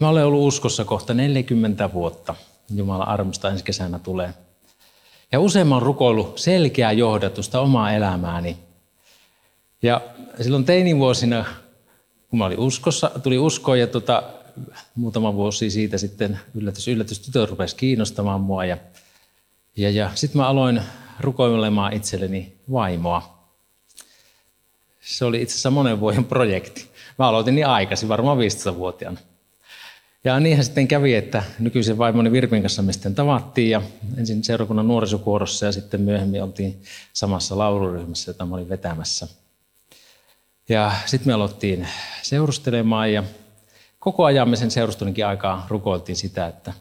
Mä olen ollut uskossa kohta 40 vuotta. Jumalan armosta ensi kesänä tulee. Ja usein rukoillut selkeää johdatusta omaa elämääni. Ja silloin teinivuosina, kun mä olin uskossa, tuli uskoon ja tota, muutama vuosi siitä sitten yllätys, yllätys, tytö rupesi kiinnostamaan mua. Ja, ja, ja sitten mä aloin rukoilemaan itselleni vaimoa. Se oli itse asiassa monen vuoden projekti. Mä aloitin niin aikaisin, varmaan 15-vuotiaana. Ja niinhän sitten kävi, että nykyisen vaimoni Virpin kanssa me sitten tavattiin ja ensin seurakunnan nuorisokuorossa ja sitten myöhemmin oltiin samassa lauluryhmässä, jota mä olin vetämässä. Ja sitten me aloittiin seurustelemaan ja koko ajan me sen seurustelunkin aikaa rukoiltiin sitä, että,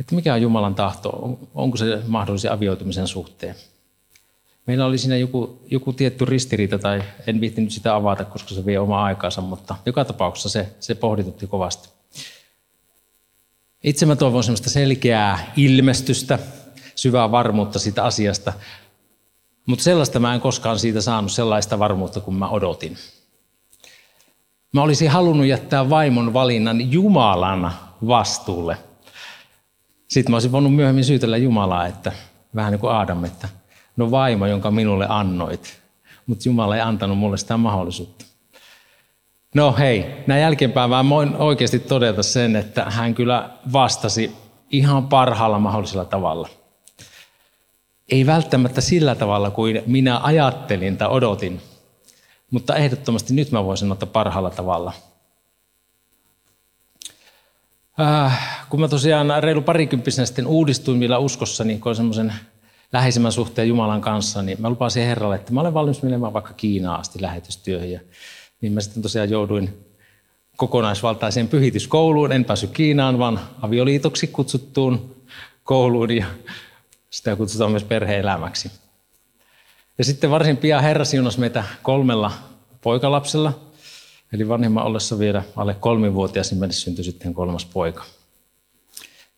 että mikä on Jumalan tahto, onko se mahdollisen avioitumisen suhteen. Meillä oli siinä joku, joku tietty ristiriita, tai en viittinyt sitä avata, koska se vie omaa aikaansa, mutta joka tapauksessa se, se pohditutti kovasti. Itse mä toivon sellaista selkeää ilmestystä, syvää varmuutta siitä asiasta, mutta sellaista mä en koskaan siitä saanut sellaista varmuutta kuin mä odotin. Mä olisin halunnut jättää vaimon valinnan Jumalan vastuulle. Sitten mä olisin voinut myöhemmin syytellä Jumalaa, että vähän niin kuin Aadam, että no vaimo, jonka minulle annoit. Mutta Jumala ei antanut mulle sitä mahdollisuutta. No hei, näin jälkeenpäin mä voin oikeasti todeta sen, että hän kyllä vastasi ihan parhaalla mahdollisella tavalla. Ei välttämättä sillä tavalla kuin minä ajattelin tai odotin, mutta ehdottomasti nyt mä voisin ottaa parhaalla tavalla. Äh, kun mä tosiaan reilu parikymppisenä sitten uudistuin vielä uskossa, niin kun semmoisen läheisemmän suhteen Jumalan kanssa, niin mä lupasin Herralle, että mä olen valmis menemään vaikka Kiinaan asti lähetystyöhön. Niin mä sitten tosiaan jouduin kokonaisvaltaiseen pyhityskouluun. En päässyt Kiinaan, vaan avioliitoksi kutsuttuun kouluun ja sitä kutsutaan myös perheelämäksi. Ja sitten varsin pian Herra siunasi meitä kolmella poikalapsella. Eli vanhemman ollessa vielä alle kolmivuotias, niin meille syntyi sitten kolmas poika.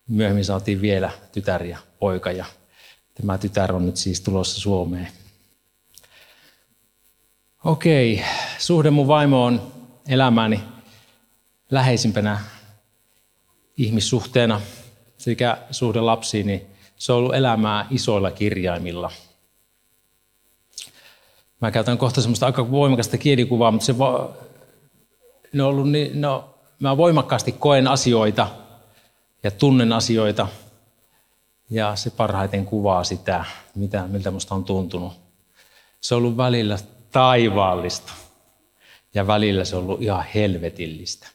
Myöhemmin saatiin vielä tytär ja poika ja tämä tytär on nyt siis tulossa Suomeen. Okei, suhde mun vaimo on elämäni läheisimpänä ihmissuhteena sekä suhde lapsiin, niin se on ollut elämää isoilla kirjaimilla. Mä käytän kohta semmoista aika voimakasta kielikuvaa, mutta se va- ne on ollut niin, no, mä voimakkaasti koen asioita ja tunnen asioita ja se parhaiten kuvaa sitä, mitä, miltä musta on tuntunut. Se on ollut välillä taivaallista. Ja välillä se on ollut ihan helvetillistä.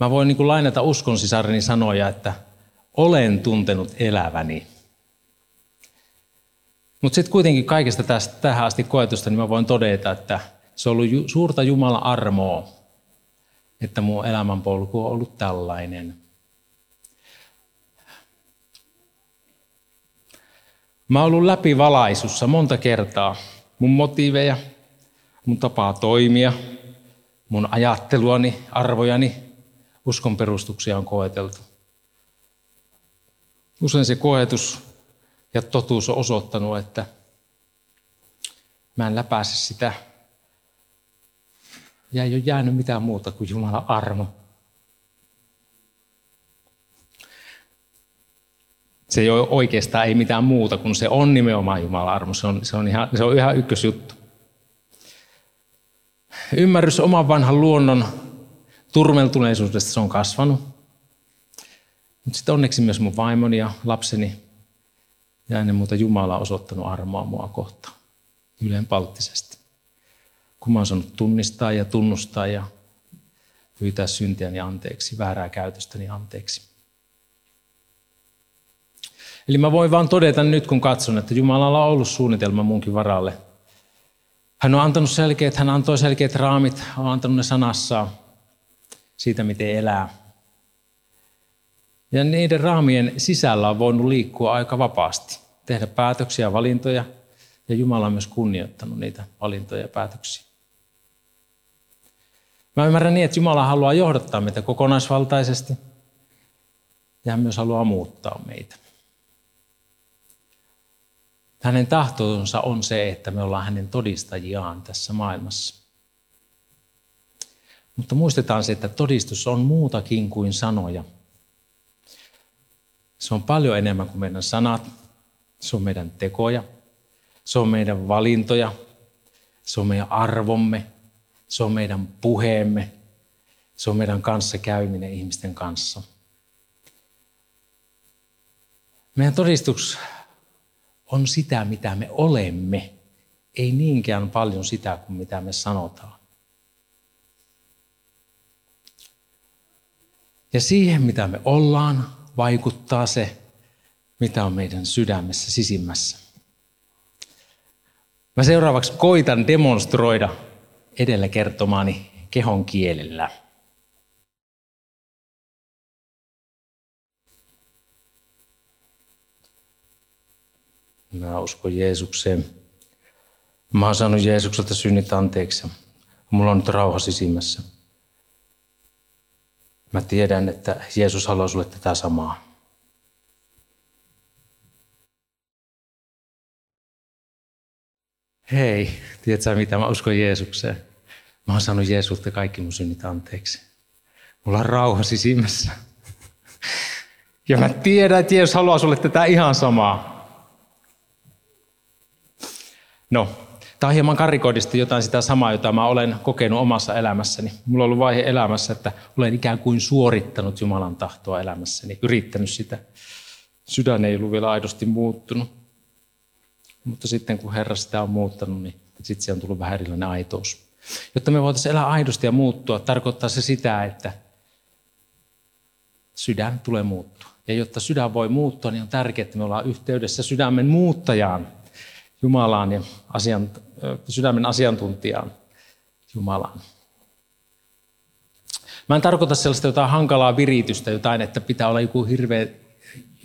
Mä voin niin kuin lainata uskon sisareni sanoja, että olen tuntenut eläväni. Mutta sitten kuitenkin kaikesta tästä tähän asti koetusta, niin mä voin todeta, että se on ollut suurta Jumalan armoa, että mun elämänpolku on ollut tällainen. Mä oon ollut läpivalaisussa monta kertaa. Mun motiiveja, mun tapaa toimia, mun ajatteluani, arvojani, uskon perustuksia on koeteltu. Usein se koetus ja totuus on osoittanut, että mä en läpäise sitä. Ja ei ole jäänyt mitään muuta kuin Jumalan armo. se ei ole oikeastaan ei mitään muuta, kun se on nimenomaan Jumalan armo. Se on, se on, ihan, se on ihan ykkösjuttu. Ymmärrys oman vanhan luonnon turmeltuneisuudesta se on kasvanut. Mutta sitten onneksi myös mun vaimoni ja lapseni ja ennen muuta Jumala on osoittanut armoa mua kohtaan ylenpalttisesti. Kun mä oon saanut tunnistaa ja tunnustaa ja pyytää syntiäni anteeksi, väärää käytöstäni anteeksi. Eli mä voin vaan todeta nyt, kun katson, että Jumalalla on ollut suunnitelma munkin varalle. Hän on antanut selkeät, hän antoi selkeät raamit, on antanut ne sanassaan siitä, miten elää. Ja niiden raamien sisällä on voinut liikkua aika vapaasti, tehdä päätöksiä ja valintoja, ja Jumala on myös kunnioittanut niitä valintoja ja päätöksiä. Mä ymmärrän niin, että Jumala haluaa johdattaa meitä kokonaisvaltaisesti, ja hän myös haluaa muuttaa meitä. Hänen tahtonsa on se, että me ollaan hänen todistajiaan tässä maailmassa. Mutta muistetaan se, että todistus on muutakin kuin sanoja. Se on paljon enemmän kuin meidän sanat. Se on meidän tekoja. Se on meidän valintoja. Se on meidän arvomme. Se on meidän puheemme. Se on meidän kanssa käyminen ihmisten kanssa. Meidän todistus on sitä, mitä me olemme, ei niinkään paljon sitä kuin mitä me sanotaan. Ja siihen, mitä me ollaan, vaikuttaa se, mitä on meidän sydämessä sisimmässä. Mä seuraavaksi koitan demonstroida edellä kertomaani kehon kielellä. Mä uskon Jeesukseen. Mä oon saanut Jeesukselta synnit anteeksi. Mulla on nyt rauha sisimmässä. Mä tiedän, että Jeesus haluaa sulle tätä samaa. Hei, tiedätkö mitä mä uskon Jeesukseen? Mä oon saanut Jeesulta kaikki mun synnit anteeksi. Mulla on rauha sisimmässä. Ja mä tiedän, että Jeesus haluaa sulle tätä ihan samaa. No, Tämä on hieman karikoidisti jotain sitä samaa, jota mä olen kokenut omassa elämässäni. Mulla on ollut vaihe elämässä, että olen ikään kuin suorittanut Jumalan tahtoa elämässäni, yrittänyt sitä. Sydän ei ollut vielä aidosti muuttunut. Mutta sitten kun Herra sitä on muuttanut, niin sitten se on tullut vähän erilainen aitous. Jotta me voitaisiin elää aidosti ja muuttua, tarkoittaa se sitä, että sydän tulee muuttua. Ja jotta sydän voi muuttua, niin on tärkeää, että me ollaan yhteydessä sydämen muuttajaan, Jumalaan ja asian, sydämen asiantuntijaan Jumalaan. Mä en tarkoita sellaista jotain hankalaa viritystä, jotain, että pitää olla joku hirveä,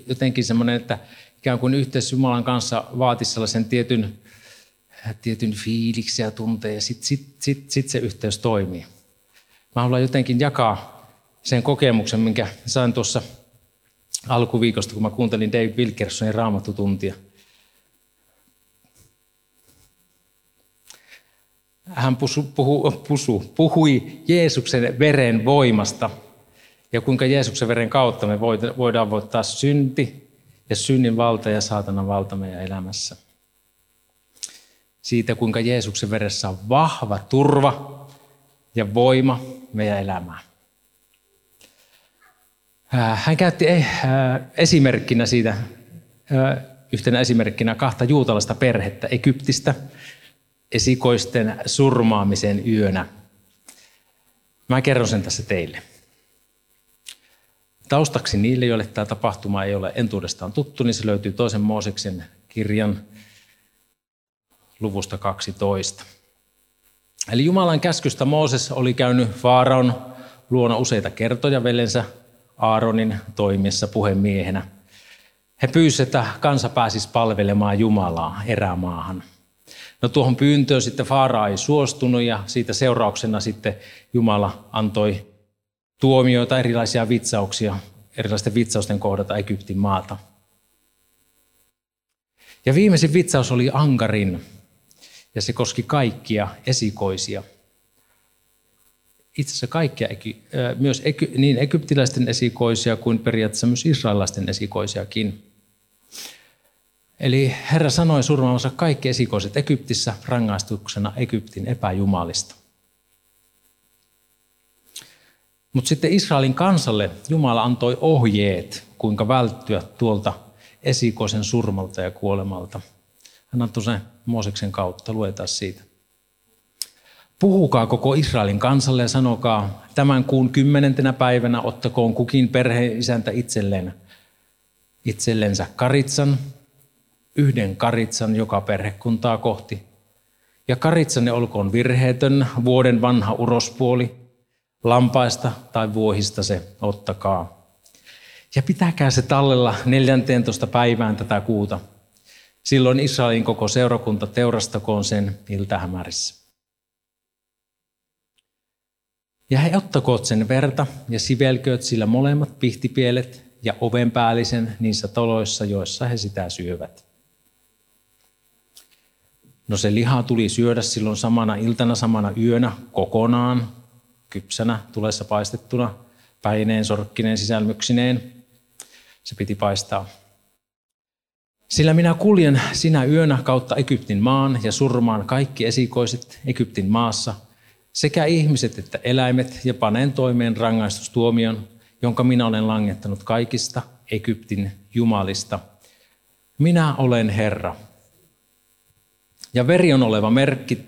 jotenkin semmoinen, että ikään kuin yhteys Jumalan kanssa vaatisi sellaisen tietyn, tietyn fiiliksi ja tunteen, ja sitten sit, sit, sit se yhteys toimii. Mä haluan jotenkin jakaa sen kokemuksen, minkä sain tuossa alkuviikosta, kun mä kuuntelin David Wilkersonin raamattutuntia. Hän pusu, puhu, pusu, puhui Jeesuksen veren voimasta ja kuinka Jeesuksen veren kautta me voidaan voittaa synti ja synnin valta ja saatanan valta meidän elämässä. Siitä, kuinka Jeesuksen veressä on vahva turva ja voima meidän elämään. Äh, hän käytti äh, esimerkkinä siitä, äh, yhtenä esimerkkinä kahta juutalaista perhettä Egyptistä – esikoisten surmaamisen yönä. Mä kerron sen tässä teille. Taustaksi niille, joille tämä tapahtuma ei ole entuudestaan tuttu, niin se löytyy toisen Mooseksen kirjan luvusta 12. Eli Jumalan käskystä Mooses oli käynyt Faaraon luona useita kertoja velensä Aaronin toimiessa puhemiehenä. He pyysivät, että kansa pääsisi palvelemaan Jumalaa erämaahan – No tuohon pyyntöön sitten Faaraa ei suostunut ja siitä seurauksena sitten Jumala antoi tuomioita, erilaisia vitsauksia, erilaisten vitsausten kohdata Egyptin maata. Ja viimeisin vitsaus oli Ankarin, ja se koski kaikkia esikoisia. Itse asiassa kaikkia, myös niin egyptiläisten esikoisia kuin periaatteessa myös israelilaisten esikoisiakin. Eli Herra sanoi surmaamansa kaikki esikoiset Egyptissä rangaistuksena Egyptin epäjumalista. Mutta sitten Israelin kansalle Jumala antoi ohjeet, kuinka välttyä tuolta esikoisen surmalta ja kuolemalta. Hän antoi sen Mooseksen kautta, luetaan siitä. Puhukaa koko Israelin kansalle ja sanokaa, tämän kuun kymmenentenä päivänä ottakoon kukin perheisäntä itselleen, itsellensä karitsan, yhden karitsan joka perhekuntaa kohti. Ja karitsanne olkoon virheetön, vuoden vanha urospuoli, lampaista tai vuohista se ottakaa. Ja pitäkää se tallella 14. päivään tätä kuuta. Silloin Israelin koko seurakunta teurastakoon sen iltähämärissä. Ja he ottakoot sen verta ja sivelkööt sillä molemmat pihtipielet ja ovenpäällisen niissä taloissa, joissa he sitä syövät. No se liha tuli syödä silloin samana iltana, samana yönä kokonaan, kypsänä, tulessa paistettuna, päineen, sorkkineen, sisälmyksineen. Se piti paistaa. Sillä minä kuljen sinä yönä kautta Egyptin maan ja surmaan kaikki esikoiset Egyptin maassa, sekä ihmiset että eläimet, ja panen toimeen rangaistustuomion, jonka minä olen langettanut kaikista Egyptin jumalista. Minä olen Herra. Ja veri on oleva merkki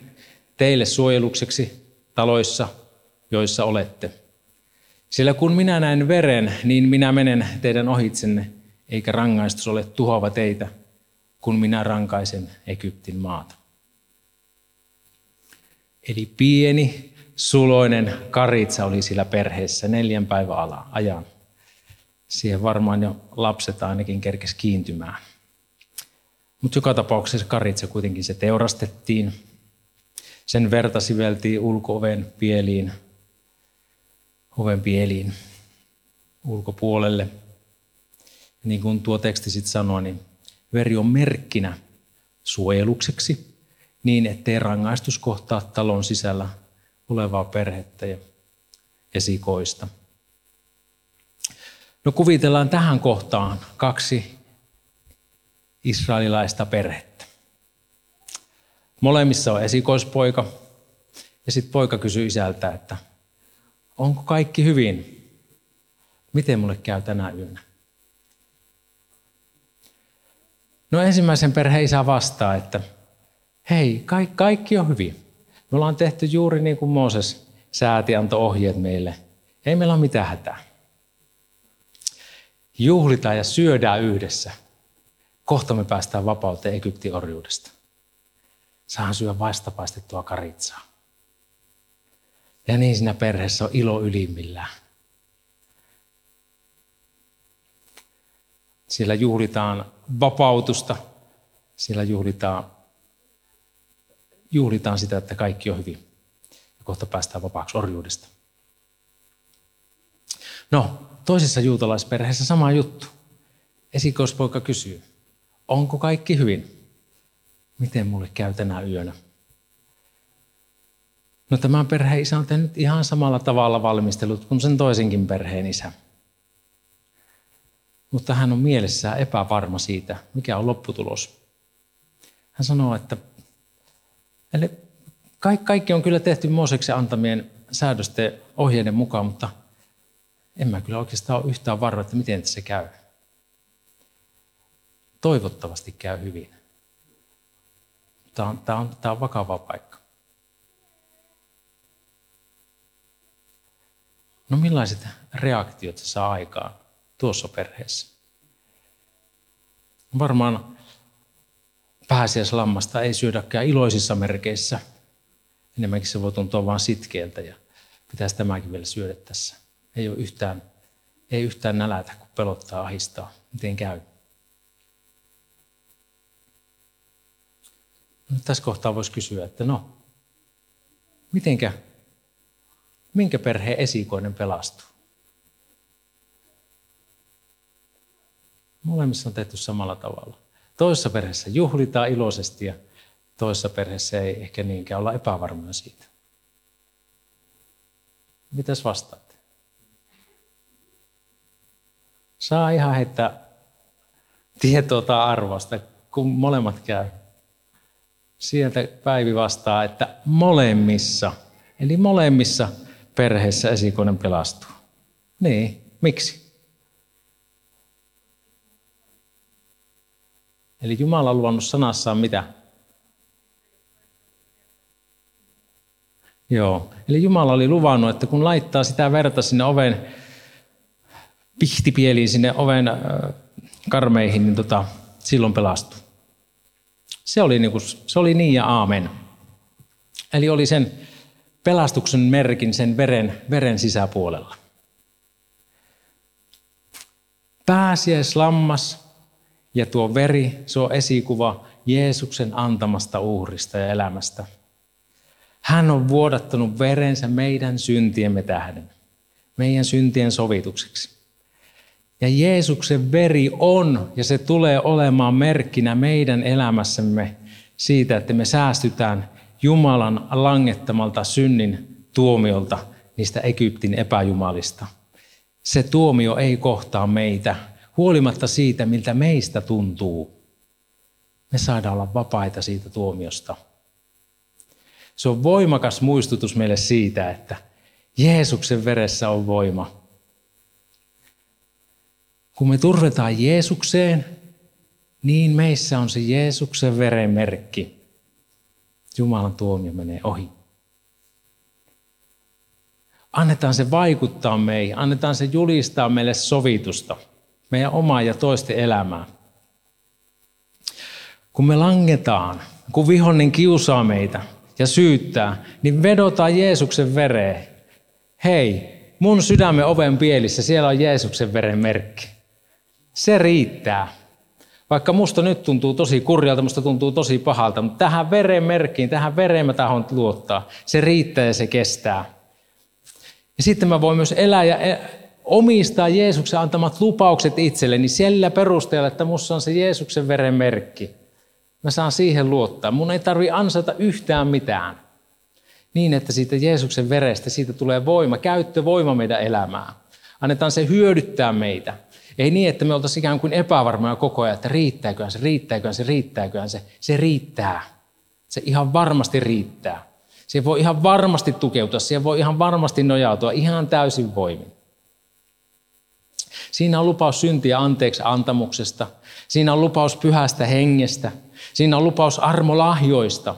teille suojelukseksi taloissa, joissa olette. Sillä kun minä näen veren, niin minä menen teidän ohitsenne, eikä rangaistus ole tuhoava teitä, kun minä rankaisen Egyptin maata. Eli pieni, suloinen karitsa oli sillä perheessä neljän päivän ajan. Siihen varmaan jo lapset ainakin kerkes kiintymään. Mutta joka tapauksessa karitsa kuitenkin se teurastettiin. Sen verta siveltiin ulkooven pieliin, oven pieliin ulkopuolelle. Niin kuin tuo teksti sitten sanoi, niin veri on merkkinä suojelukseksi niin, ettei rangaistus kohtaa talon sisällä olevaa perhettä ja esikoista. No kuvitellaan tähän kohtaan kaksi israelilaista perhettä. Molemmissa on esikoispoika ja sitten poika kysyy isältä, että onko kaikki hyvin? Miten mulle käy tänä yönä? No ensimmäisen perheen isä vastaa, että hei, kaikki on hyvin. Me ollaan tehty juuri niin kuin Mooses sääti antoi ohjeet meille. Ei meillä ole mitään hätää. Juhlitaan ja syödään yhdessä. Kohta me päästään vapauteen Egyptin orjuudesta. Saan syödä vastapaistettua karitsaa. Ja niin siinä perheessä on ilo ylimmillään. Siellä juhlitaan vapautusta, siellä juhlitaan, juhlitaan sitä, että kaikki on hyvin. Ja kohta päästään vapaaksi orjuudesta. No, toisessa juutalaisperheessä sama juttu. Esikoispoika kysyy, onko kaikki hyvin? Miten mulle käy tänä yönä? No tämän perheen isä on tehnyt ihan samalla tavalla valmistelut kuin sen toisenkin perheen isä mutta hän on mielessään epävarma siitä, mikä on lopputulos. Hän sanoo, että eli kaikki on kyllä tehty Mooseksen antamien säädösten ohjeiden mukaan, mutta en mä kyllä oikeastaan ole yhtään varma, että miten se käy. Toivottavasti käy hyvin. Tämä on, tämä on, tämä on vakava paikka. No millaiset reaktiot se saa aikaan? tuossa perheessä. Varmaan pääsiäislammasta ei syödäkään iloisissa merkeissä. Enemmänkin se voi tuntua vain sitkeältä ja pitäisi tämäkin vielä syödä tässä. Ei ole yhtään, ei yhtään nälätä, kun pelottaa ahistaa. Miten käy? Tässä kohtaa voisi kysyä, että no, mitenkä, minkä perheen esikoinen pelastuu? Molemmissa on tehty samalla tavalla. Toisessa perheessä juhlitaan iloisesti ja toisessa perheessä ei ehkä niinkään olla epävarmoja siitä. Mitäs vastaatte? Saa ihan heittää tietoa tai arvosta, kun molemmat käy. Sieltä Päivi vastaa, että molemmissa, eli molemmissa perheissä esikoinen pelastuu. Niin, miksi? Eli Jumala on luvannut sanassaan mitä? Joo. Eli Jumala oli luvannut, että kun laittaa sitä verta sinne oven pihtipieliin, sinne oven karmeihin, niin tota, silloin pelastuu. Se oli, niin kuin, se oli niin ja aamen. Eli oli sen pelastuksen merkin sen veren, veren sisäpuolella. Pääsiäislammas ja tuo veri, se on esikuva Jeesuksen antamasta uhrista ja elämästä. Hän on vuodattanut verensä meidän syntiemme tähden, meidän syntien sovitukseksi. Ja Jeesuksen veri on ja se tulee olemaan merkkinä meidän elämässämme siitä, että me säästytään Jumalan langettamalta synnin tuomiolta niistä Egyptin epäjumalista. Se tuomio ei kohtaa meitä, huolimatta siitä, miltä meistä tuntuu. Me saadaan olla vapaita siitä tuomiosta. Se on voimakas muistutus meille siitä, että Jeesuksen veressä on voima. Kun me turvetaan Jeesukseen, niin meissä on se Jeesuksen veren merkki. Jumalan tuomio menee ohi. Annetaan se vaikuttaa meihin, annetaan se julistaa meille sovitusta, meidän omaa ja toisten elämää. Kun me langetaan, kun vihollinen kiusaa meitä ja syyttää, niin vedotaan Jeesuksen vereen. Hei, mun sydämen oven pielissä, siellä on Jeesuksen veren merkki. Se riittää. Vaikka musta nyt tuntuu tosi kurjalta, musta tuntuu tosi pahalta, mutta tähän veren merkkiin, tähän vereen mä tahon luottaa. Se riittää ja se kestää. Ja sitten mä voin myös elää ja e- omistaa Jeesuksen antamat lupaukset itselleni sillä perusteella, että musta on se Jeesuksen veren merkki. Mä saan siihen luottaa. Mun ei tarvi ansata yhtään mitään. Niin, että siitä Jeesuksen verestä siitä tulee voima, käyttövoima meidän elämään. Annetaan se hyödyttää meitä. Ei niin, että me oltaisiin ikään kuin epävarmoja koko ajan, että riittääköhän se, riittääköhän se, riittääköhän se. Se riittää. Se ihan varmasti riittää. Se voi ihan varmasti tukeutua, siihen voi ihan varmasti nojautua ihan täysin voimin. Siinä on lupaus syntiä anteeksi antamuksesta. Siinä on lupaus pyhästä hengestä. Siinä on lupaus armolahjoista.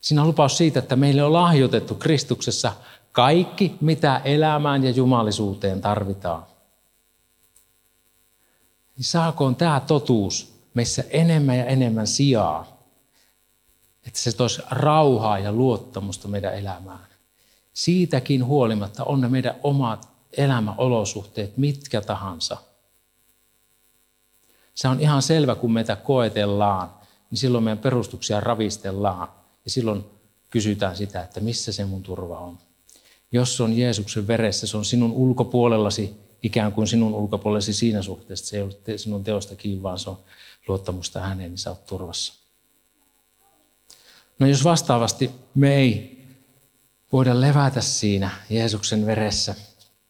Siinä on lupaus siitä, että meille on lahjoitettu Kristuksessa kaikki, mitä elämään ja jumalisuuteen tarvitaan. Niin saakoon tämä totuus meissä enemmän ja enemmän sijaa, että se toisi rauhaa ja luottamusta meidän elämään. Siitäkin huolimatta on ne meidän omat elämäolosuhteet mitkä tahansa. Se on ihan selvä, kun meitä koetellaan, niin silloin meidän perustuksia ravistellaan. Ja silloin kysytään sitä, että missä se mun turva on. Jos se on Jeesuksen veressä, se on sinun ulkopuolellasi, ikään kuin sinun ulkopuolellasi siinä suhteessa, se ei ole sinun teosta kiinni, vaan se on luottamusta häneen, niin sä oot turvassa. No jos vastaavasti me ei voida levätä siinä Jeesuksen veressä,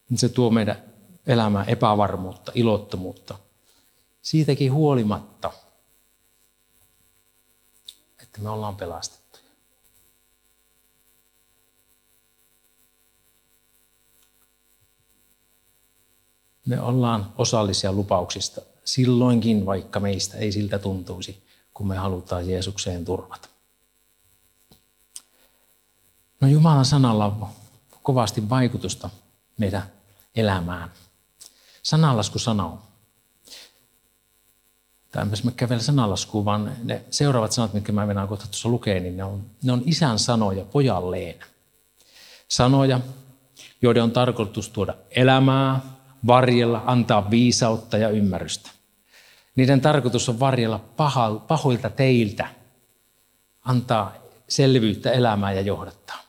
niin se tuo meidän elämään epävarmuutta, ilottomuutta. Siitäkin huolimatta, että me ollaan pelastettu. Me ollaan osallisia lupauksista silloinkin, vaikka meistä ei siltä tuntuisi, kun me halutaan Jeesukseen turvata. No Jumalan sanalla on kovasti vaikutusta meidän elämään. Sananlasku sanoo. Tai enpäs mä vielä sananlaskuun, vaan ne seuraavat sanat, mitkä mä mennään kohta tuossa lukee, niin ne on, ne on isän sanoja pojalleen. Sanoja, joiden on tarkoitus tuoda elämää, varjella, antaa viisautta ja ymmärrystä. Niiden tarkoitus on varjella pahoilta teiltä, antaa selvyyttä elämään ja johdattaa.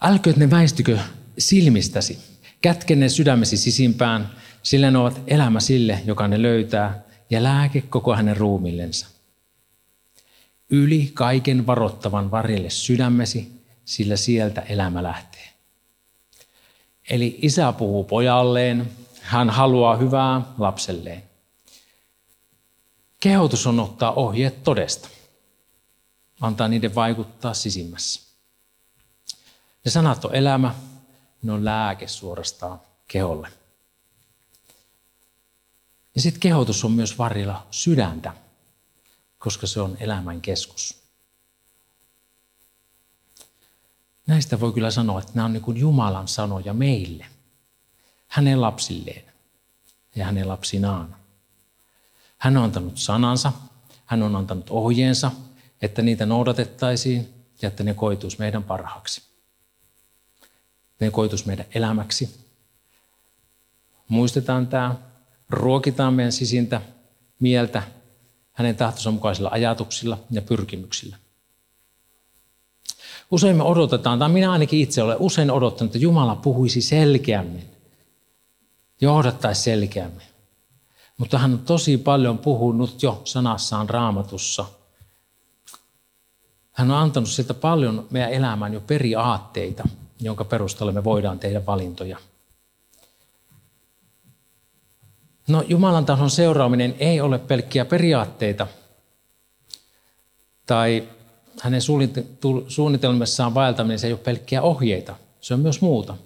Älkööt ne väistykö silmistäsi, kätke ne sydämesi sisimpään, sillä ne ovat elämä sille, joka ne löytää, ja lääke koko hänen ruumillensa. Yli kaiken varottavan varjelle sydämesi, sillä sieltä elämä lähtee. Eli isä puhuu pojalleen, hän haluaa hyvää lapselleen. Kehotus on ottaa ohjeet todesta, antaa niiden vaikuttaa sisimmässä. Ja sanat on elämä, ne on lääke suorastaan keholle. Ja sitten kehotus on myös varilla sydäntä, koska se on elämän keskus. Näistä voi kyllä sanoa, että nämä on niin kuin Jumalan sanoja meille, hänen lapsilleen ja hänen lapsinaan. Hän on antanut sanansa, hän on antanut ohjeensa, että niitä noudatettaisiin ja että ne koituisi meidän parhaaksi. Ne koituisi meidän elämäksi. Muistetaan tämä, ruokitaan meidän sisintä mieltä hänen tahtonsa mukaisilla ajatuksilla ja pyrkimyksillä. Usein me odotetaan, tai minä ainakin itse olen usein odottanut, että Jumala puhuisi selkeämmin, johdattaisi selkeämmin. Mutta hän on tosi paljon puhunut jo sanassaan raamatussa. Hän on antanut siltä paljon meidän elämään jo periaatteita, jonka perusteella me voidaan tehdä valintoja. No Jumalan tason seuraaminen ei ole pelkkiä periaatteita tai hänen suunnitelmissaan vaeltaminen se ei ole pelkkiä ohjeita. Se on myös muuta.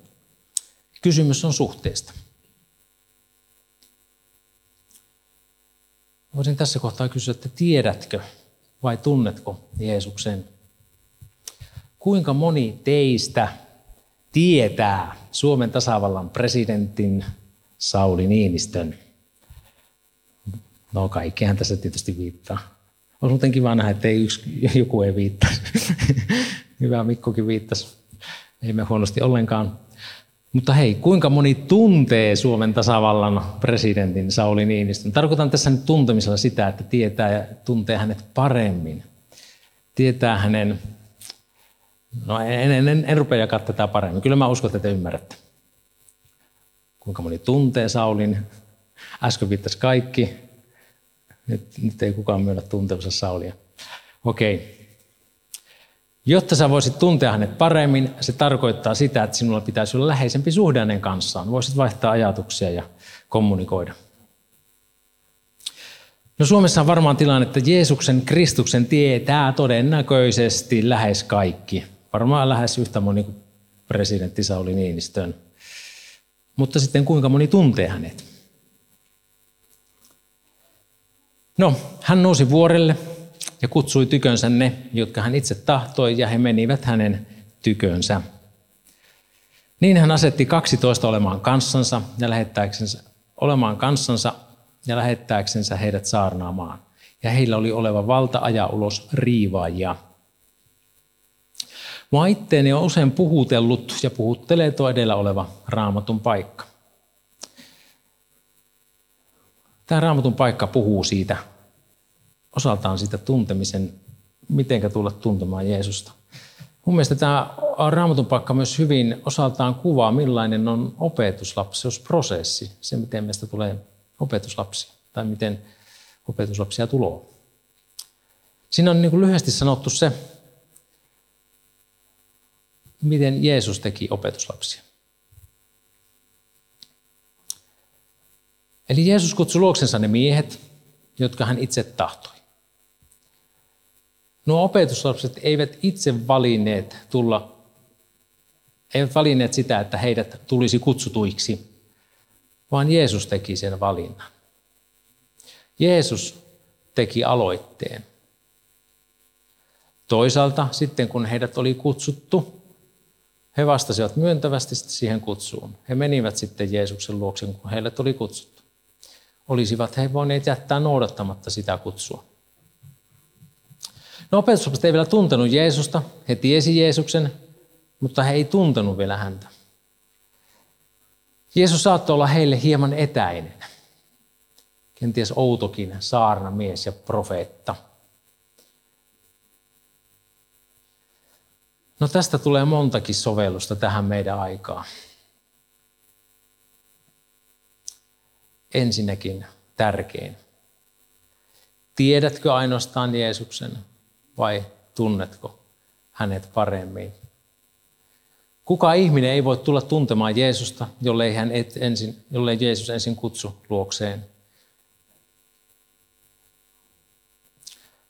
Kysymys on suhteesta. Voisin tässä kohtaa kysyä, että tiedätkö vai tunnetko Jeesuksen? Kuinka moni teistä tietää Suomen tasavallan presidentin Sauli Niinistön? No kaikkihan tässä tietysti viittaa. On muuten kiva nähdä, että ei yksi, joku ei viittaa. Hyvä, Mikkokin viittasi. Ei me huonosti ollenkaan. Mutta hei, kuinka moni tuntee Suomen tasavallan presidentin Sauli Niinistön? Tarkoitan tässä nyt tuntemisella sitä, että tietää ja tuntee hänet paremmin. Tietää hänen, no en, en, en, en rupea jakaa tätä paremmin. Kyllä mä uskon, että te ymmärrätte. Kuinka moni tuntee Saulin? Äsken viittasi kaikki. Nyt, nyt ei kukaan myönnä tuntevansa Saulia. Okei. Jotta sä voisit tuntea hänet paremmin, se tarkoittaa sitä, että sinulla pitäisi olla läheisempi suhde hänen kanssaan. Voisit vaihtaa ajatuksia ja kommunikoida. No Suomessa on varmaan tilanne, että Jeesuksen Kristuksen tietää todennäköisesti lähes kaikki. Varmaan lähes yhtä moni kuin presidentti Sauli Niinistön. Mutta sitten kuinka moni tuntee hänet? No, hän nousi vuorelle ja kutsui tykönsä ne, jotka hän itse tahtoi, ja he menivät hänen tykönsä. Niin hän asetti 12 olemaan kanssansa ja lähettääksensä, olemaan kanssansa ja lähettääksensä heidät saarnaamaan. Ja heillä oli oleva valta ajaa ulos riivaajia. Mua itteeni on usein puhutellut ja puhuttelee tuo edellä oleva raamatun paikka. Tämä raamatun paikka puhuu siitä, osaltaan siitä tuntemisen, miten tulla tuntemaan Jeesusta. Mun mielestä tämä raamatun paikka myös hyvin osaltaan kuvaa, millainen on opetuslapseusprosessi, se miten meistä tulee opetuslapsi tai miten opetuslapsia tulee. Siinä on niin kuin lyhyesti sanottu se, miten Jeesus teki opetuslapsia. Eli Jeesus kutsui luoksensa ne miehet, jotka hän itse tahtoi. Nuo opetuslapset eivät itse valinneet tulla, eivät valinneet sitä, että heidät tulisi kutsutuiksi, vaan Jeesus teki sen valinnan. Jeesus teki aloitteen. Toisaalta sitten kun heidät oli kutsuttu, he vastasivat myöntävästi siihen kutsuun. He menivät sitten Jeesuksen luokse, kun heille oli kutsuttu. Olisivat he voineet jättää noudattamatta sitä kutsua. No opetuslapset ei vielä tuntenut Jeesusta, he tiesi Jeesuksen, mutta he ei tuntenut vielä häntä. Jeesus saattoi olla heille hieman etäinen. Kenties outokin saarnamies ja profeetta. No tästä tulee montakin sovellusta tähän meidän aikaan. Ensinnäkin tärkein. Tiedätkö ainoastaan Jeesuksen vai tunnetko hänet paremmin? Kuka ihminen ei voi tulla tuntemaan Jeesusta, jollei, hän et ensin, jollei Jeesus ensin kutsu luokseen?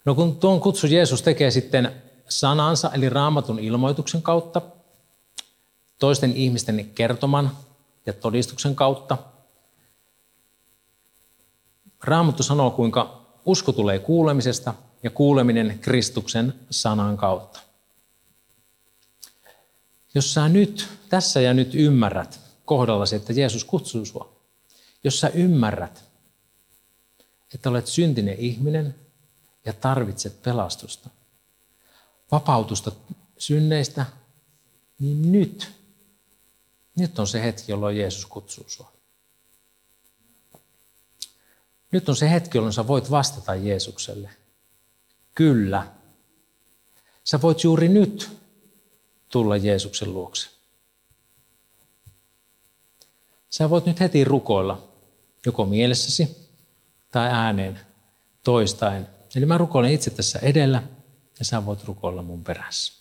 No kun tuon kutsu Jeesus tekee sitten sanansa, eli raamatun ilmoituksen kautta, toisten ihmisten kertoman ja todistuksen kautta. Raamattu sanoo, kuinka usko tulee kuulemisesta ja kuuleminen Kristuksen sanan kautta. Jos sä nyt, tässä ja nyt ymmärrät kohdallasi, että Jeesus kutsuu sua, jos sä ymmärrät, että olet syntinen ihminen ja tarvitset pelastusta, vapautusta synneistä, niin nyt, nyt on se hetki, jolloin Jeesus kutsuu sua. Nyt on se hetki, jolloin sä voit vastata Jeesukselle. Kyllä. Sä voit juuri nyt tulla Jeesuksen luokse. Sä voit nyt heti rukoilla, joko mielessäsi tai ääneen toistaen. Eli mä rukoilen itse tässä edellä ja sä voit rukoilla mun perässä.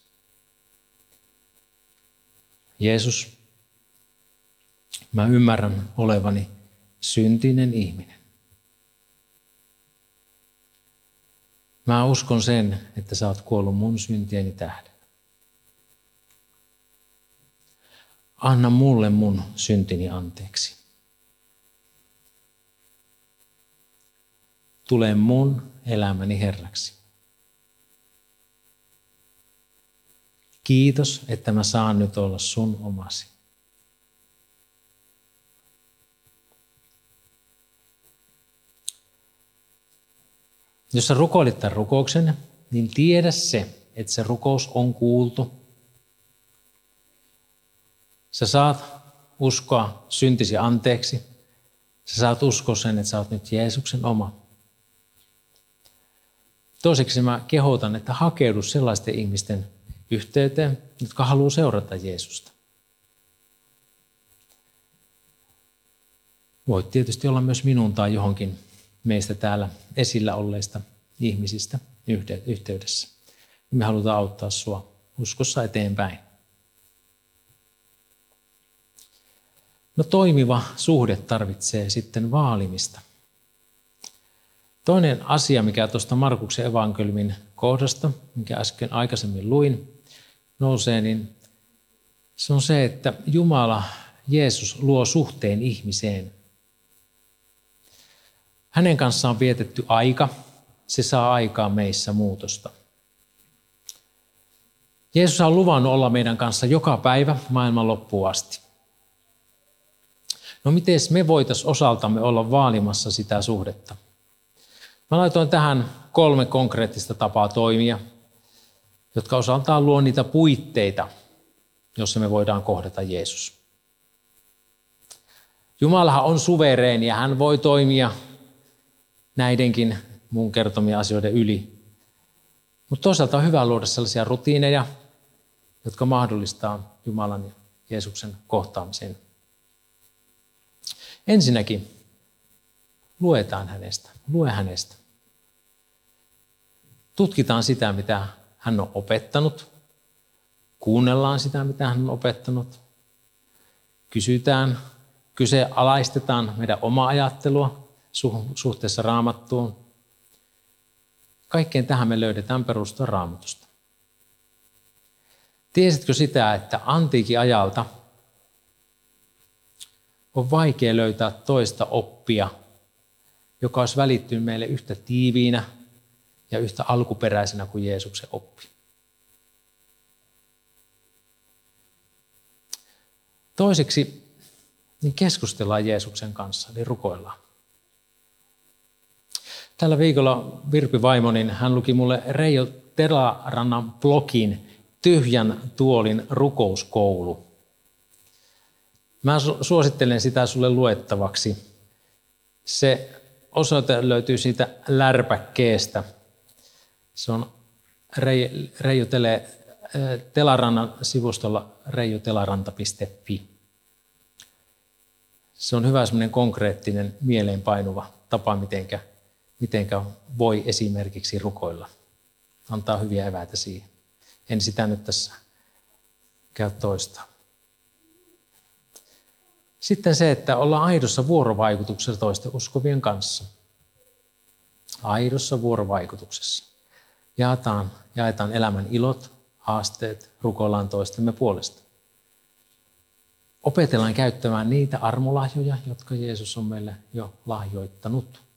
Jeesus, mä ymmärrän olevani syntinen ihminen. Mä uskon sen, että sä oot kuollut mun syntieni tähden. Anna mulle mun syntini anteeksi. Tule mun elämäni Herraksi. Kiitos, että mä saan nyt olla sun omasi. Jos sä rukoilit tämän rukouksen, niin tiedä se, että se rukous on kuultu. Sä saat uskoa syntisi anteeksi. Sä saat uskoa sen, että sä oot nyt Jeesuksen oma. Toiseksi mä kehotan, että hakeudu sellaisten ihmisten yhteyteen, jotka haluaa seurata Jeesusta. Voit tietysti olla myös minun tai johonkin meistä täällä esillä olleista ihmisistä yhteydessä. Me halutaan auttaa sinua uskossa eteenpäin. No toimiva suhde tarvitsee sitten vaalimista. Toinen asia, mikä tuosta Markuksen evankeliumin kohdasta, mikä äsken aikaisemmin luin, nousee, niin se on se, että Jumala, Jeesus luo suhteen ihmiseen. Hänen kanssaan vietetty aika, se saa aikaan meissä muutosta. Jeesus on luvannut olla meidän kanssa joka päivä maailman loppuun asti. No miten me voitaisiin osaltamme olla vaalimassa sitä suhdetta? Mä laitoin tähän kolme konkreettista tapaa toimia, jotka osaltaan luo niitä puitteita, jossa me voidaan kohdata Jeesus. Jumalahan on suvereeni ja hän voi toimia näidenkin mun kertomia asioiden yli. Mutta toisaalta on hyvä luoda sellaisia rutiineja, jotka mahdollistaa Jumalan ja Jeesuksen kohtaamisen. Ensinnäkin luetaan hänestä, lue hänestä. Tutkitaan sitä, mitä hän on opettanut. Kuunnellaan sitä, mitä hän on opettanut. Kysytään, kyseenalaistetaan meidän omaa ajattelua suhteessa raamattuun. Kaikkeen tähän me löydetään perustua raamatusta. Tiesitkö sitä, että antiikin ajalta on vaikea löytää toista oppia, joka olisi välittynyt meille yhtä tiiviinä ja yhtä alkuperäisenä kuin Jeesuksen oppi. Toiseksi, niin keskustellaan Jeesuksen kanssa, niin rukoillaan. Tällä viikolla Virpi Vaimonin hän luki mulle Reijo Telarannan blogin Tyhjän tuolin rukouskoulu. Mä suosittelen sitä sulle luettavaksi. Se osoite löytyy siitä lärpäkkeestä – se on Reijo Tele, äh, Telarannan sivustolla reijotelaranta.fi. Se on hyvä semmoinen konkreettinen, mieleenpainuva tapa, mitenkä, mitenkä voi esimerkiksi rukoilla. Antaa hyviä eväitä siihen. En sitä nyt tässä käy toista. Sitten se, että ollaan aidossa vuorovaikutuksessa toisten uskovien kanssa. Aidossa vuorovaikutuksessa jaetaan, jaetaan elämän ilot, haasteet, rukoillaan toistemme puolesta. Opetellaan käyttämään niitä armolahjoja, jotka Jeesus on meille jo lahjoittanut.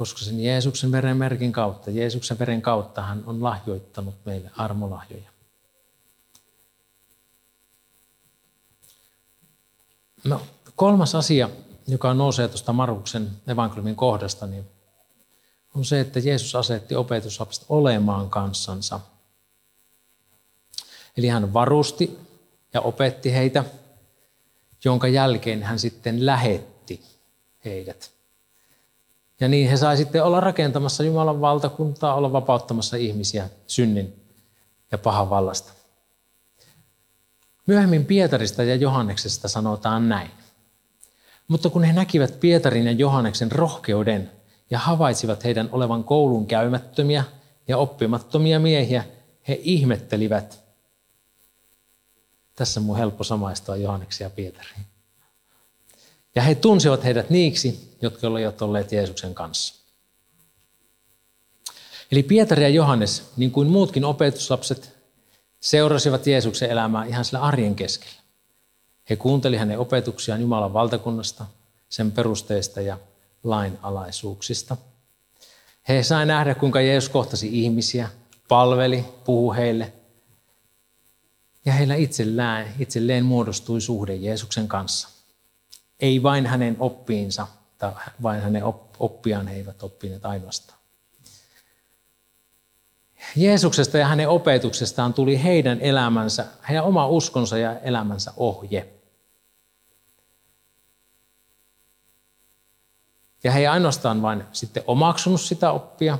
Koska sen Jeesuksen veren merkin kautta, Jeesuksen veren kautta hän on lahjoittanut meille armolahjoja. No, kolmas asia, joka nousee tuosta Markuksen evankeliumin kohdasta, niin on se, että Jeesus asetti opetuslapset olemaan kanssansa. Eli hän varusti ja opetti heitä, jonka jälkeen hän sitten lähetti heidät. Ja niin he sai sitten olla rakentamassa Jumalan valtakuntaa, olla vapauttamassa ihmisiä synnin ja pahan vallasta. Myöhemmin Pietarista ja Johanneksesta sanotaan näin. Mutta kun he näkivät Pietarin ja Johanneksen rohkeuden ja havaitsivat heidän olevan koulun käymättömiä ja oppimattomia miehiä he ihmettelivät. Tässä on mun helppo samaistua Johanneksi ja Pietariin. Ja he tunsivat heidät niiksi, jotka olivat olleet Jeesuksen kanssa. Eli Pietari ja Johannes, niin kuin muutkin opetuslapset, seurasivat Jeesuksen elämää ihan sillä arjen keskellä. He kuunteli hänen opetuksiaan Jumalan valtakunnasta, sen perusteista ja lainalaisuuksista. He sai nähdä, kuinka Jeesus kohtasi ihmisiä, palveli, puhui heille. Ja heillä itsellään, itselleen muodostui suhde Jeesuksen kanssa. Ei vain hänen oppiinsa, tai vain hänen oppiaan he eivät oppineet ainoastaan. Jeesuksesta ja hänen opetuksestaan tuli heidän elämänsä, heidän oma uskonsa ja elämänsä ohje. Ja he ei ainoastaan vain sitten omaksunut sitä oppia,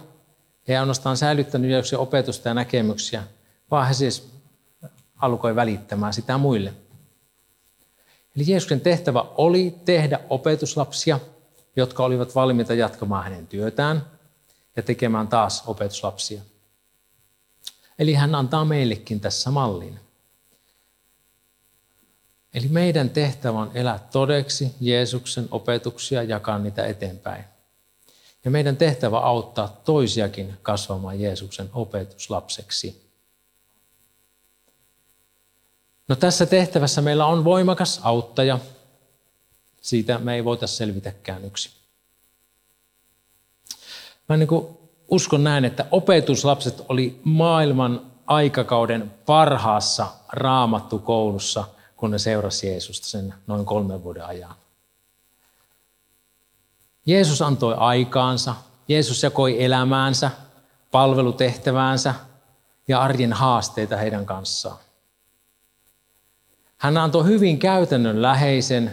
he ei ainoastaan säilyttänyt opetusta ja näkemyksiä, vaan he siis alkoi välittämään sitä muille. Eli Jeesuksen tehtävä oli tehdä opetuslapsia, jotka olivat valmiita jatkamaan hänen työtään ja tekemään taas opetuslapsia. Eli hän antaa meillekin tässä mallin. Eli meidän tehtävä on elää todeksi Jeesuksen opetuksia ja jakaa niitä eteenpäin. Ja meidän tehtävä auttaa toisiakin kasvamaan Jeesuksen opetuslapseksi. No tässä tehtävässä meillä on voimakas auttaja. Siitä me ei voita selvitäkään yksi. Mä niin kuin uskon näin, että opetuslapset oli maailman aikakauden parhaassa raamattukoulussa, kun ne seurasi Jeesusta sen noin kolmen vuoden ajan. Jeesus antoi aikaansa, Jeesus jakoi elämäänsä, palvelutehtäväänsä ja arjen haasteita heidän kanssaan. Hän antoi hyvin käytännön läheisen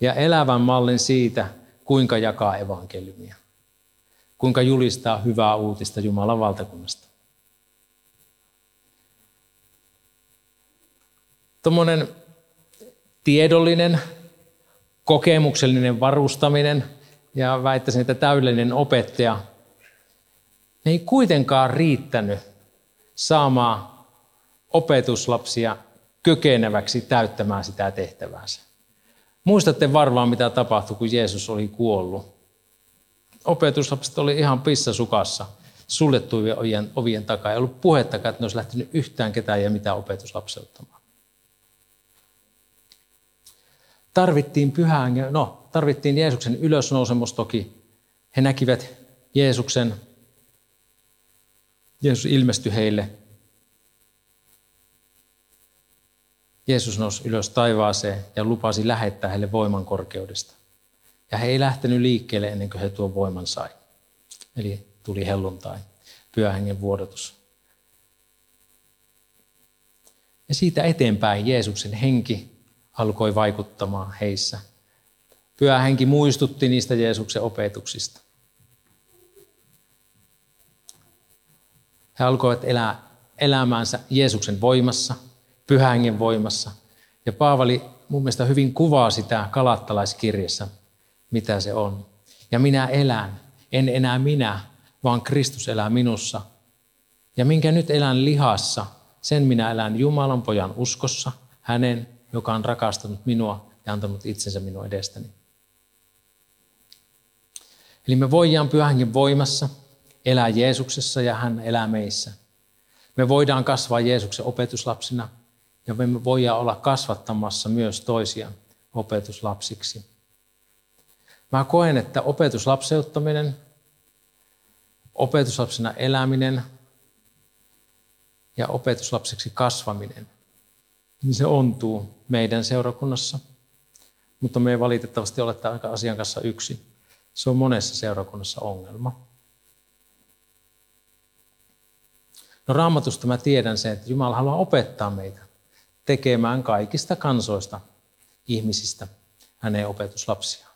ja elävän mallin siitä, kuinka jakaa evankeliumia kuinka julistaa hyvää uutista Jumalan valtakunnasta. Tuommoinen tiedollinen, kokemuksellinen varustaminen ja väittäisin, että täydellinen opettaja, ne ei kuitenkaan riittänyt saamaan opetuslapsia kykeneväksi täyttämään sitä tehtäväänsä. Muistatte varmaan, mitä tapahtui, kun Jeesus oli kuollut opetuslapset oli ihan pissasukassa suljettujen ovien, ovien takaa. Ei ollut puhettakaan, että ne olisi lähtenyt yhtään ketään ja mitään opetuslapseuttamaan. Tarvittiin pyhään, no tarvittiin Jeesuksen ylösnousemus toki. He näkivät Jeesuksen, Jeesus ilmestyi heille. Jeesus nousi ylös taivaaseen ja lupasi lähettää heille voiman korkeudesta. Ja he ei lähtenyt liikkeelle ennen kuin he tuon voiman sai. Eli tuli helluntai, pyöhengen vuodatus. Ja siitä eteenpäin Jeesuksen henki alkoi vaikuttamaan heissä. Pyhä henki muistutti niistä Jeesuksen opetuksista. He alkoivat elää elämäänsä Jeesuksen voimassa, pyhän voimassa. Ja Paavali mun mielestä hyvin kuvaa sitä kalattalaiskirjassa, mitä se on. Ja minä elän, en enää minä, vaan Kristus elää minussa. Ja minkä nyt elän lihassa, sen minä elän Jumalan pojan uskossa, hänen, joka on rakastanut minua ja antanut itsensä minun edestäni. Eli me voidaan pyhänkin voimassa elää Jeesuksessa ja hän elää meissä. Me voidaan kasvaa Jeesuksen opetuslapsina ja me voidaan olla kasvattamassa myös toisia opetuslapsiksi. Mä koen, että opetuslapseuttaminen, opetuslapsena eläminen ja opetuslapseksi kasvaminen, niin se ontuu meidän seurakunnassa. Mutta me ei valitettavasti ole tämän asian kanssa yksi. Se on monessa seurakunnassa ongelma. No raamatusta mä tiedän sen, että Jumala haluaa opettaa meitä tekemään kaikista kansoista ihmisistä hänen opetuslapsiaan.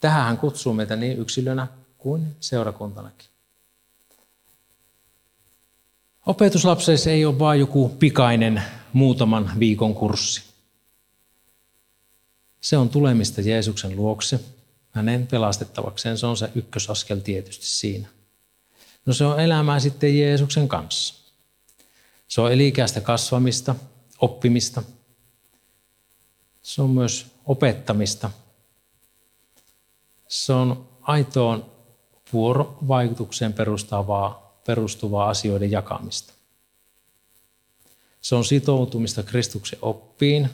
Tähän hän kutsuu meitä niin yksilönä kuin seurakuntanakin. Opetuslapseissa ei ole vain joku pikainen muutaman viikon kurssi. Se on tulemista Jeesuksen luokse, hänen pelastettavakseen. Se on se ykkösaskel tietysti siinä. No se on elämää sitten Jeesuksen kanssa. Se on elikäistä kasvamista, oppimista. Se on myös opettamista. Se on aitoon vuorovaikutukseen perustuvaa, perustuvaa asioiden jakamista. Se on sitoutumista Kristuksen oppiin.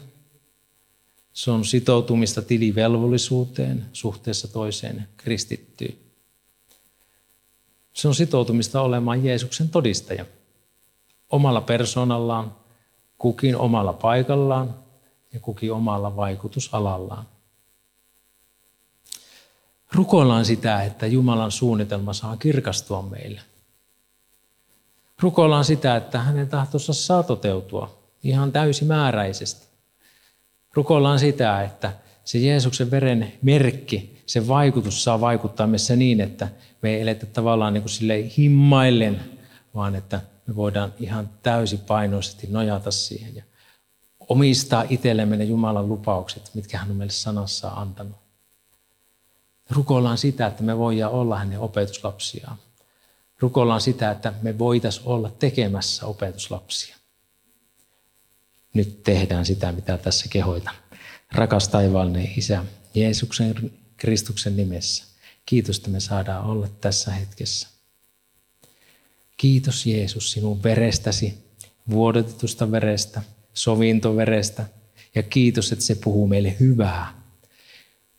Se on sitoutumista tilivelvollisuuteen suhteessa toiseen kristittyyn. Se on sitoutumista olemaan Jeesuksen todistaja omalla persoonallaan, kukin omalla paikallaan ja kukin omalla vaikutusalallaan. Rukoillaan sitä, että Jumalan suunnitelma saa kirkastua meille. Rukoillaan sitä, että hänen tahtonsa saa toteutua ihan täysimääräisesti. Rukoillaan sitä, että se Jeesuksen veren merkki, se vaikutus saa vaikuttaa meissä niin, että me ei eletä tavallaan niin kuin sille himmaillen, vaan että me voidaan ihan täysipainoisesti nojata siihen ja omistaa itsellemme ne Jumalan lupaukset, mitkä hän on meille sanassa antanut. Rukoillaan sitä, että me voidaan olla hänen opetuslapsiaan. Rukoillaan sitä, että me voitaisiin olla tekemässä opetuslapsia. Nyt tehdään sitä, mitä tässä kehoita. Rakas taivaallinen Isä, Jeesuksen Kristuksen nimessä. Kiitos, että me saadaan olla tässä hetkessä. Kiitos Jeesus sinun verestäsi, vuodetetusta verestä, sovintoverestä. Ja kiitos, että se puhuu meille hyvää.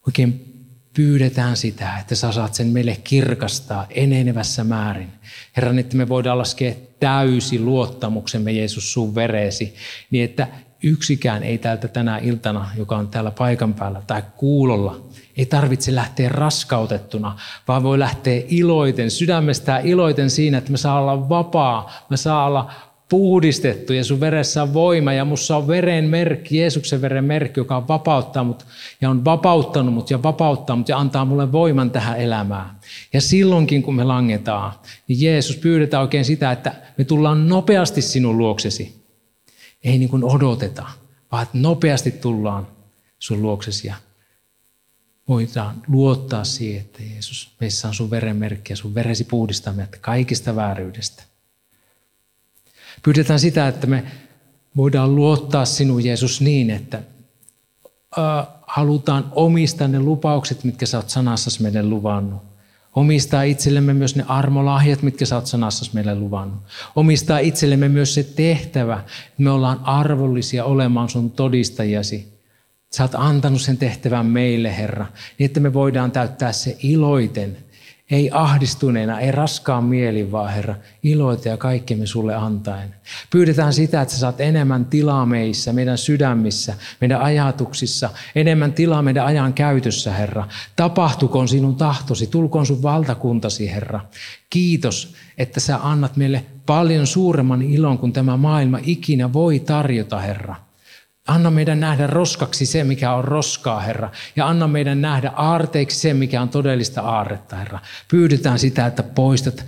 Oikein pyydetään sitä, että sä saat sen meille kirkastaa enenevässä määrin. Herran, että me voidaan laskea täysi luottamuksemme Jeesus sun vereesi, niin että yksikään ei täältä tänä iltana, joka on täällä paikan päällä tai kuulolla, ei tarvitse lähteä raskautettuna, vaan voi lähteä iloiten, sydämestään iloiten siinä, että me saa olla vapaa, me saa olla puhdistettu ja sun veressä on voima ja mussa on veren merkki, Jeesuksen veren merkki, joka on vapauttaa mut ja on vapauttanut mut ja vapauttaa mut ja antaa mulle voiman tähän elämään. Ja silloinkin kun me langetaan, niin Jeesus pyydetään oikein sitä, että me tullaan nopeasti sinun luoksesi. Ei niin kuin odoteta, vaan että nopeasti tullaan sun luoksesi ja voidaan luottaa siihen, että Jeesus, meissä on sun verenmerkki ja sun veresi puhdistaa meitä kaikista vääryydestä. Pyydetään sitä, että me voidaan luottaa sinun Jeesus niin, että halutaan omistaa ne lupaukset, mitkä sä oot sanassasi meille luvannut. Omistaa itsellemme myös ne armolahjat, mitkä sä oot sanassasi meille luvannut. Omistaa itsellemme myös se tehtävä, että me ollaan arvollisia olemaan sun todistajasi. Sä oot antanut sen tehtävän meille, Herra, niin että me voidaan täyttää se iloiten ei ahdistuneena, ei raskaan mielin, vaan Herra, iloita ja kaikkemme sulle antaen. Pyydetään sitä, että sä saat enemmän tilaa meissä, meidän sydämissä, meidän ajatuksissa, enemmän tilaa meidän ajan käytössä, Herra. Tapahtukoon sinun tahtosi, tulkoon sun valtakuntasi, Herra. Kiitos, että sä annat meille paljon suuremman ilon kuin tämä maailma ikinä voi tarjota, Herra. Anna meidän nähdä roskaksi se, mikä on roskaa, Herra. Ja anna meidän nähdä aarteiksi se, mikä on todellista aarretta, Herra. Pyydetään sitä, että poistat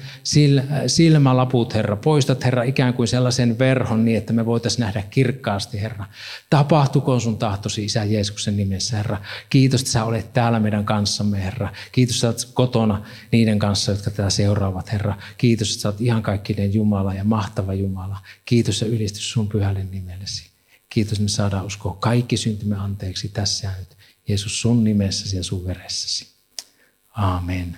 silmälaput, Herra. Poistat, Herra, ikään kuin sellaisen verhon niin, että me voitaisiin nähdä kirkkaasti, Herra. Tapahtukoon sun tahtosi, Isä Jeesuksen nimessä, Herra. Kiitos, että sä olet täällä meidän kanssamme, Herra. Kiitos, että sä olet kotona niiden kanssa, jotka tätä seuraavat, Herra. Kiitos, että sä olet ihan kaikkinen Jumala ja mahtava Jumala. Kiitos ja ylistys sun pyhälle nimellesi. Kiitos, me saadaan uskoa kaikki syntymme anteeksi tässä ja nyt. Jeesus sun nimessäsi ja sun veressäsi. Amen.